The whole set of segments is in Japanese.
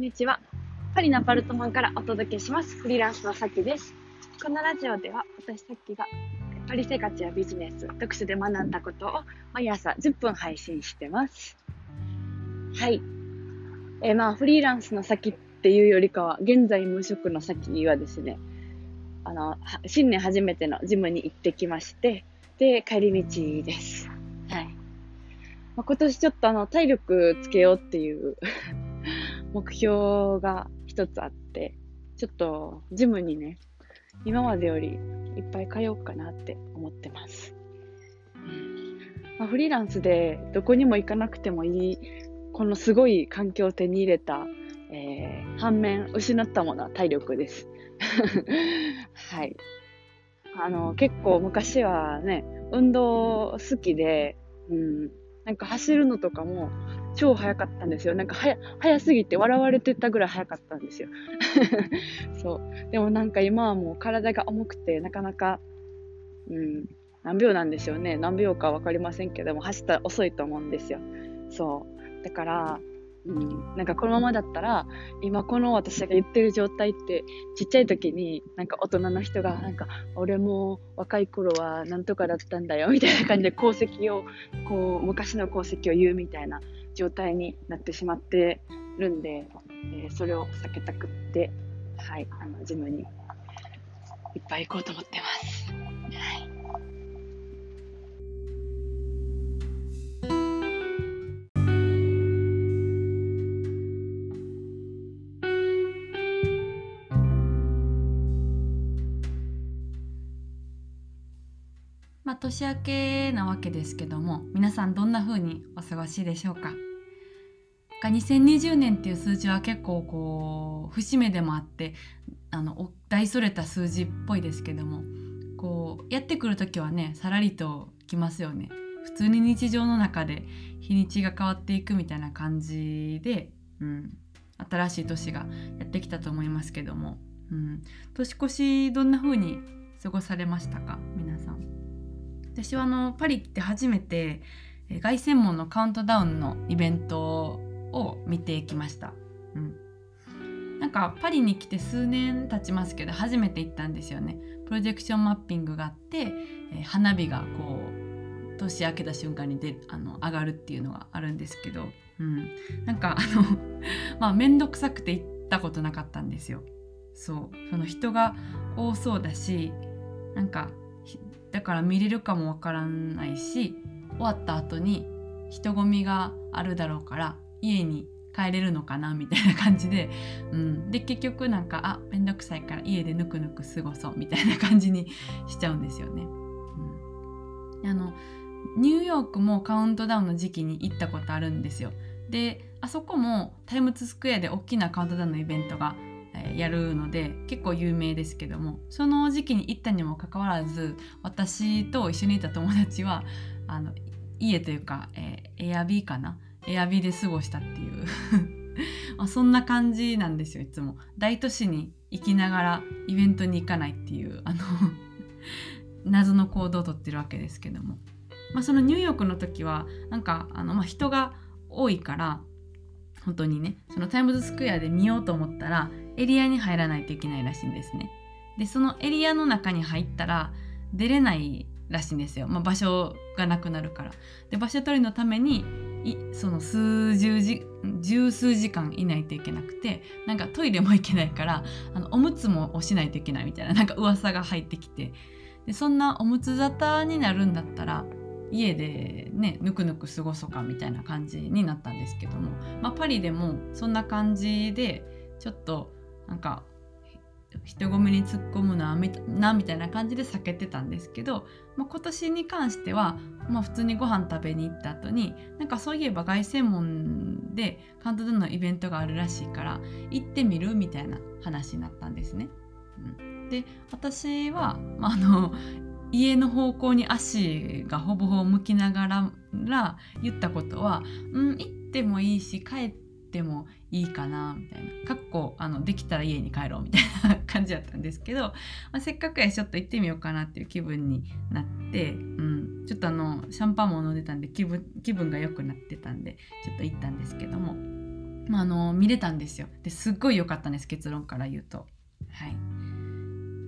んにちは。パリのパルトマンからお届けします。フリーランスのさきです。このラジオでは、私さきがパリ生活やビジネス、読書で学んだことを毎朝10分配信してます。はい。えー、まあ、フリーランスの先っていうよりかは、現在無職の先はですね、あの、新年初めてのジムに行ってきまして、で、帰り道です。はい。まあ、今年ちょっとあの、体力つけようっていう目標が一つあって、ちょっとジムにね、今までよりいっぱい通おうかなって思ってます。まあ、フリーランスでどこにも行かなくてもいい、このすごい環境を手に入れた、えー、反面失ったものは体力です。はい。あの、結構昔はね、運動好きで、うん、なんか走るのとかも超早かったんですよ。なんか早、早すぎて笑われてたぐらい早かったんですよ。そう。でもなんか今はもう体が重くて、なかなか、うん、何秒なんでしょうね。何秒か分かりませんけども、走ったら遅いと思うんですよ。そう。だから、うん、なんかこのままだったら今この私が言ってる状態ってちっちゃい時になんか大人の人がなんか俺も若い頃はなんとかだったんだよみたいな感じで功績をこう昔の功績を言うみたいな状態になってしまってるんで、えー、それを避けたくってはいあのジムにいっぱい行こうと思ってます。まあ、年明けなわけですけども皆さんどんな風にお過ごしでしょうか？が2020年っていう数字は結構こう節目でもあってあの大それた数字っぽいですけどもこうやってくる時はねさらりときますよね。普通に日常の中で日にちが変わっていくみたいな感じで、うん、新しい年がやってきたと思いますけども、うん、年越しどんな風に過ごされましたか？皆さん。私はあのパリって初めて凱旋門のカウントダウンのイベントを見てきました。うんなんかパリに来て数年経ちますけど初めて行ったんですよね。プロジェクションマッピングがあって、え花火がこう年明けた瞬間にであの上がるっていうのがあるんですけど、うん、なんかあの まあ面倒くさくて行ったことなかったんですよ。そうその人が多そうだしなんかだから見れるかもわからないし終わった後に人混みがあるだろうから家に帰れるのかなみたいな感じで、うん、で結局なんかあめんどくさいから家でぬくぬく過ごそうみたいな感じにしちゃうんですよね。うん、あのニューヨークもカウントダウンの時期に行ったことあるんですよ。であそこもタイムズスクエアで大きなカウントダウンのイベントがやるので結構有名ですけどもその時期に行ったにもかかわらず私と一緒にいた友達はあの家というか、えー、エアビーかな？エアビーで過ごしたっていう。まあそんな感じなんですよいつも。大都市に行きながらイベントに行かないっていうあの 謎の行動をとってるわけですけども、まあ、そのニューヨークの時はなんかあの、まあ、人が多いから本当にねそのタイムズスクエアで見ようと思ったらエリアに入らないといけないらしいんですね。でそのエリアの中に入ったら出れないらしいんですよ、まあ、場所がなくなるから。で場所取りのためにその数十時十数時間いないといけなくてなんかトイレも行けないからあのおむつも押しないといけないみたいななんか噂が入ってきてでそんなおむつ沙汰になるんだったら家でねぬくぬく過ごそうかみたいな感じになったんですけども、まあ、パリでもそんな感じでちょっとなんか人混みに突っ込むのはなみたいな感じで避けてたんですけど、まあ、今年に関しては、まあ、普通にご飯食べに行った後になんかそういえば凱旋門でカウントダウンのイベントがあるらしいから行ってみるみたいな話になったんですね。うん、で私は、まあ、あの家の方向に足がほぼほぼ向きながら言ったことは「うん行ってもいいし帰ってってもいいかなみたいな。かっこあのできたら家に帰ろうみたいな感じだったんですけど、まあ、せっかくやちょっと行ってみようかなっていう気分になって、うん、ちょっとあのシャンパンも飲んでたんで気分気分が良くなってたんでちょっと行ったんですけども。まあ、あの見れたんですよ。ですっごい良かったんです結論から言うと。はい。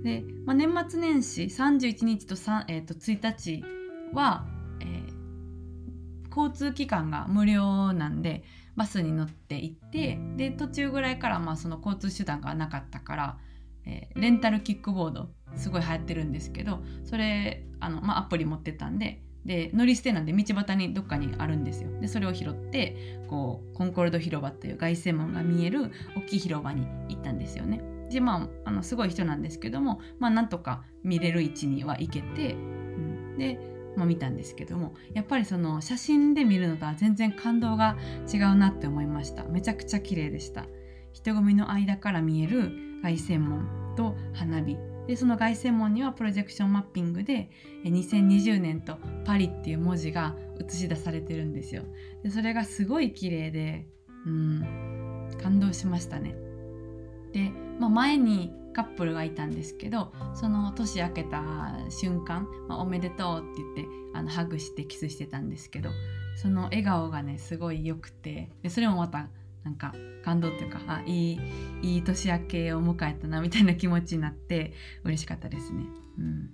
で、まあ、年末年始31日と,、えー、と1日は、えー、交通機関が無料なんでバスに乗って行ってで途中ぐらいからまあその交通手段がなかったから、えー、レンタルキックボードすごい流行ってるんですけどそれあの、まあ、アプリ持ってたんでで乗り捨てなんで道端にどっかにあるんですよ。でそれを拾ってこうコンコルド広場という凱旋門が見える大きい広場に行ったんですよね。でまああのすごい人なんですけどもまあなんとか見れる位置には行けて、うん、で、まあ、見たんですけどもやっぱりその写真で見るのとは全然感動が違うなって思いました。めちゃくちゃ綺麗でした。人混みの間から見える凱旋門と花火。でその凱旋門にはプロジェクションマッピングで2020年とパリっていう文字が映し出されてるんですよ。でそれがすごい綺麗でうん感動しましたね。で、まあ、前にカップルがいたんですけどその年明けた瞬間「まあ、おめでとう」って言ってあのハグしてキスしてたんですけどその笑顔がねすごい良くてでそれもまたなんか感動っていうかあいいいい年明けを迎えたなみたいな気持ちになって嬉しかったですね。うん。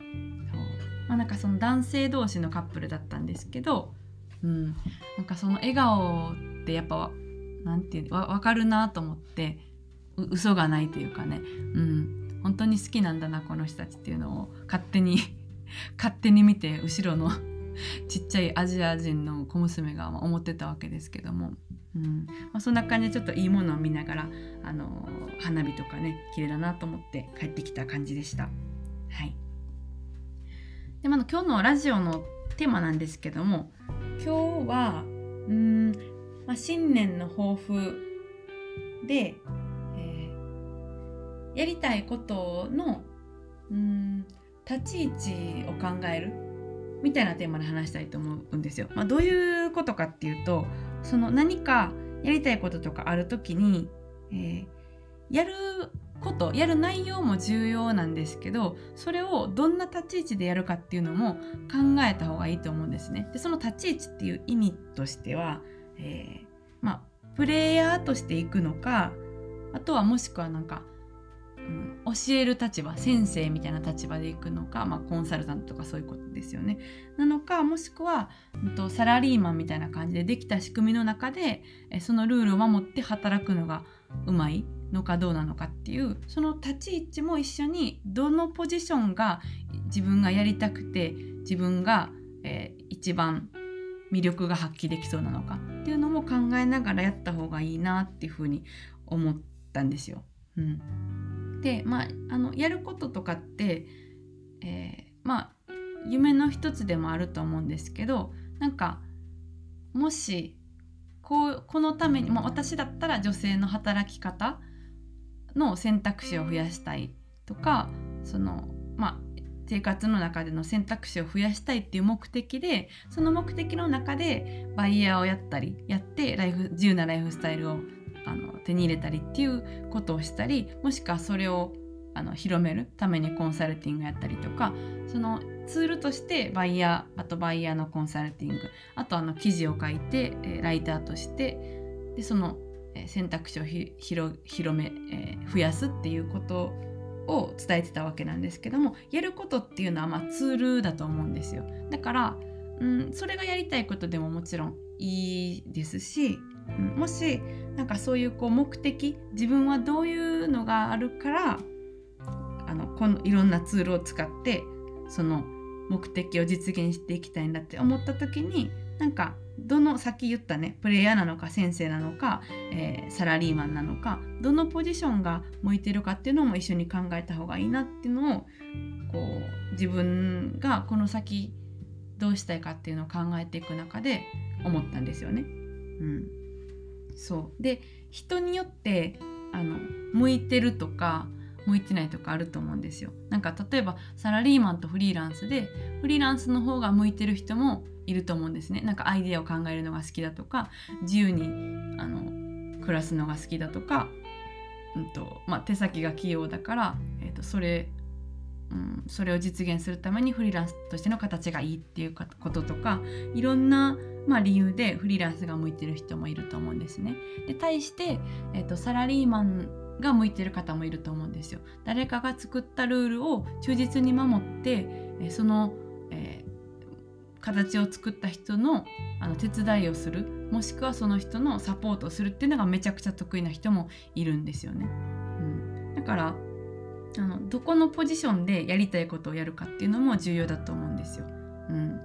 そう。まあ、なんかその男性同士のカップルだったんですけど、うん、なんかその笑顔ってやっぱなんていうわ分かるなと思って嘘がないというかね、うん、本当に好きなんだなこの人たちっていうのを勝手に 勝手に見て後ろの ちっちゃいアジア人の小娘が思ってたわけですけども、うん。まあ、そんな感じでちょっといいものを見ながら、あの、花火とかね綺麗だなと思って帰ってきた感じでした。はい。でまあ、今日のラジオのテーマなんですけども今日はうん、まあ、新年の抱負で、やりたいことのうん立ち位置を考えるみたいなテーマで話したいと思うんですよ。まあ、どういうことかっていうとその何かやりたいこととかある時に、えー、やることやる内容も重要なんですけどそれをどんな立ち位置でやるかっていうのも考えた方がいいと思うんですね。でその立ち位置っていう意味としては、えー、まあプレイヤーとしていくのかあとはもしくはなんかうん、教える立場先生みたいな立場で行くのか、まあ、コンサルタントとかそういうことですよね。なのかもしくは、うん、とサラリーマンみたいな感じでできた仕組みの中でえそのルールを守って働くのがうまいのかどうなのかっていうその立ち位置も一緒にどのポジションが自分がやりたくて自分が、えー、一番魅力が発揮できそうなのかっていうのも考えながらやった方がいいなっていうふうに思ったんですよ。うんでまああのやることとかって、えー、まあ夢の一つでもあると思うんですけどなんかもしこうこのために、まあ、私だったら女性の働き方の選択肢を増やしたいとかそのまあ生活の中での選択肢を増やしたいっていう目的でその目的の中でバイヤーをやったりやってライフ自由なライフスタイルをあの手に入れたりっていうことをしたりもしくはそれをあの広めるためにコンサルティングやったりとかそのツールとしてバイヤーあとバイヤーのコンサルティングあとあの記事を書いて、えライターとしてでその、選択肢を広め、えー、増やすっていうことを伝えてたわけなんですけどもやることっていうのはまツールだと思うんですよ。だから、うん、それがやりたいことでももちろんいいですし、もしなんかそういうこう目的自分はどういうのがあるからあのこのいろんなツールを使ってその目的を実現していきたいんだって思った時になんかどのさっき言ったねプレイヤーなのか先生なのか、えー、サラリーマンなのかどのポジションが向いてるかっていうのも一緒に考えた方がいいなっていうのをこう自分がこの先どうしたいかっていうのを考えていく中で思ったんですよね。うんそう。で人によってあの向いてるとか向いてないとかあると思うんですよ。なんか例えばサラリーマンとフリーランスでフリーランスの方が向いてる人もいると思うんですね。なんかアイデアを考えるのが好きだとか自由にあの暮らすのが好きだとか、うんとまあ、手先が器用だから、えーと、それうん、それを実現するためにフリーランスとしての形がいいっていうこととかいろんな、まあ、理由でフリーランスが向いてる人もいると思うんですね。で対して、えーと、サラリーマンが向いてる方もいると思うんですよ。誰かが作ったルールを忠実に守ってその、えー、形を作った人のあの手伝いをするもしくはその人のサポートをするっていうのがめちゃくちゃ得意な人もいるんですよね。うん、だからあのどこのポジションでやりたいことをやるかっていうのも重要だと思うんですよ。うん、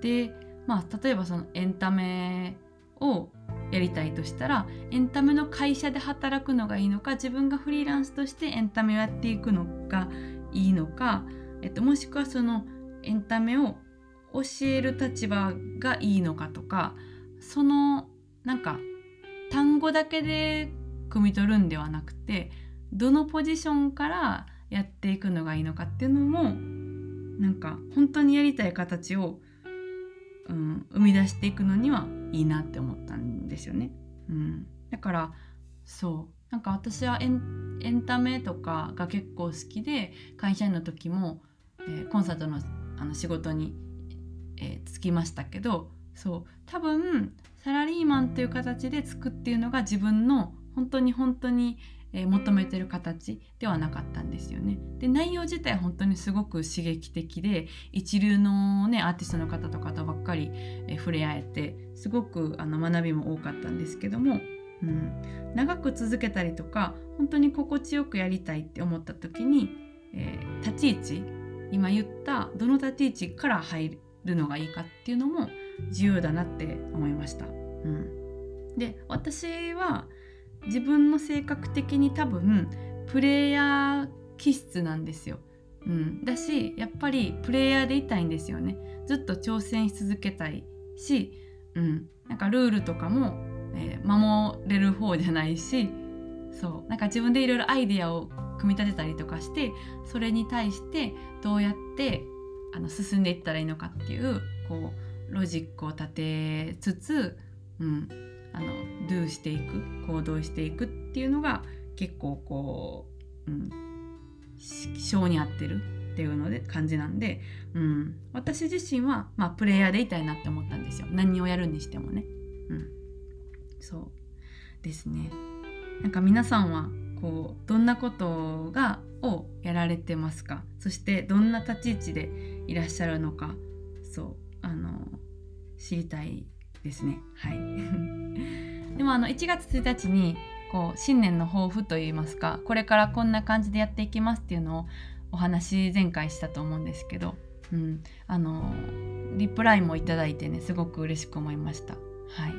でまあ例えばそのエンタメをやりたいとしたらエンタメの会社で働くのがいいのか自分がフリーランスとしてエンタメをやっていくのがいいのか、えっと、もしくはそのエンタメを教える立場がいいのかとかそのなんか単語だけで汲み取るんではなくてどのポジションからやっていくのがいいのかっていうのもなんか本当にやりたい形を、うん、生み出していくのにはいいなって思ったんですよね。うん、だからそう。なんか私はエンエンタメとかが結構好きで会社員の時も、えー、コンサートのあの仕事に、えー、就きましたけどそう。多分サラリーマンという形でつくっていうのが自分の本当に本当にえー、求めてる形ではなかったんですよね。で内容自体本当にすごく刺激的で一流の、ね、アーティストの方とかとばっかり、えー、触れ合えてすごくあの学びも多かったんですけども、うん、長く続けたりとか本当に心地よくやりたいって思った時に、えー、立ち位置今言ったどの立ち位置から入るのがいいかっていうのも重要だなって思いました。うん、で私は自分の性格的に多分プレイヤー気質なんですよ。うん、だしやっぱりプレイヤーでいたいんですよね。ずっと挑戦し続けたいし、うん、なんかルールとかも、えー、守れる方じゃないしそうなんか自分でいろいろアイデアを組み立てたりとかしてそれに対してどうやってあの進んでいったらいいのかっていうこうロジックを立てつつ、うん、あの do していく行動していくっていうのが結構こう、うん、性に合ってるっていうので感じなんで、うん、私自身は、まあ、プレイヤーでいたいなって思ったんですよ何をやるにしてもね。うん、そうですね。なんか皆さんはこうどんなことがをやられてますか？そしてどんな立ち位置でいらっしゃるのかそうあの知りたいですね。はい。でもあの1月1日にこう新年の抱負といいますかこれからこんな感じでやっていきますっていうのをお話前回したと思うんですけど、うん、あのリプライもいただいてねすごく嬉しく思いました。はい、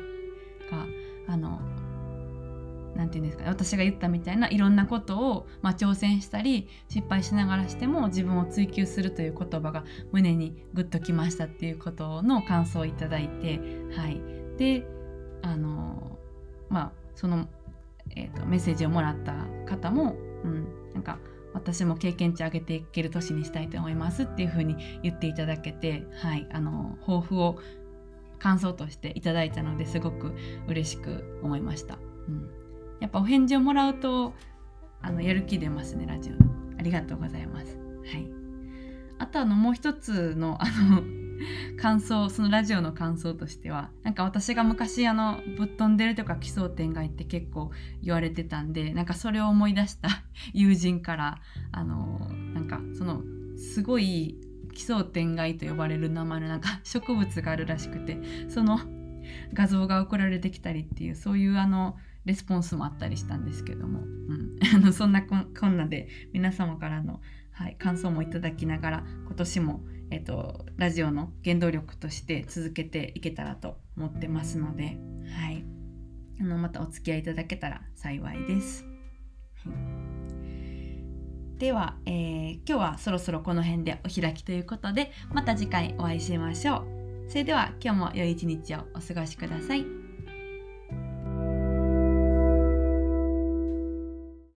があのなんていうんですかね私が言ったみたいないろんなことを、まあ、挑戦したり失敗しながらしても自分を追求するという言葉が胸にグッときましたっていうことの感想をいただいてはい。であのまあその、えーと、メッセージをもらった方も、うん、なんか私も経験値上げていける年にしたいと思いますっていうふうに言っていただけてはいあの抱負を感想としていただいたのですごく嬉しく思いました。うん。やっぱお返事をもらうとあのやる気出ますねラジオありがとうございます。はい。あとあのもう一つのあの感想そのラジオの感想としてはなんか私が昔あのぶっ飛んでるとか奇想天外って結構言われてたんでなんかそれを思い出した 友人からあのなんかそのすごい奇想天外と呼ばれる名前のなんか植物があるらしくてその画像が送られてきたりっていうそういうあのレスポンスもあったりしたんですけども、うん、そんなこんなで皆様からの、はい、感想もいただきながら今年も、えっと、ラジオの原動力として続けていけたらと思ってますので、はい、あのまたお付き合いいただけたら幸いです。では、えー、今日はそろそろこの辺でお開きということでまた次回お会いしましょう。それでは今日も良い一日をお過ごしください。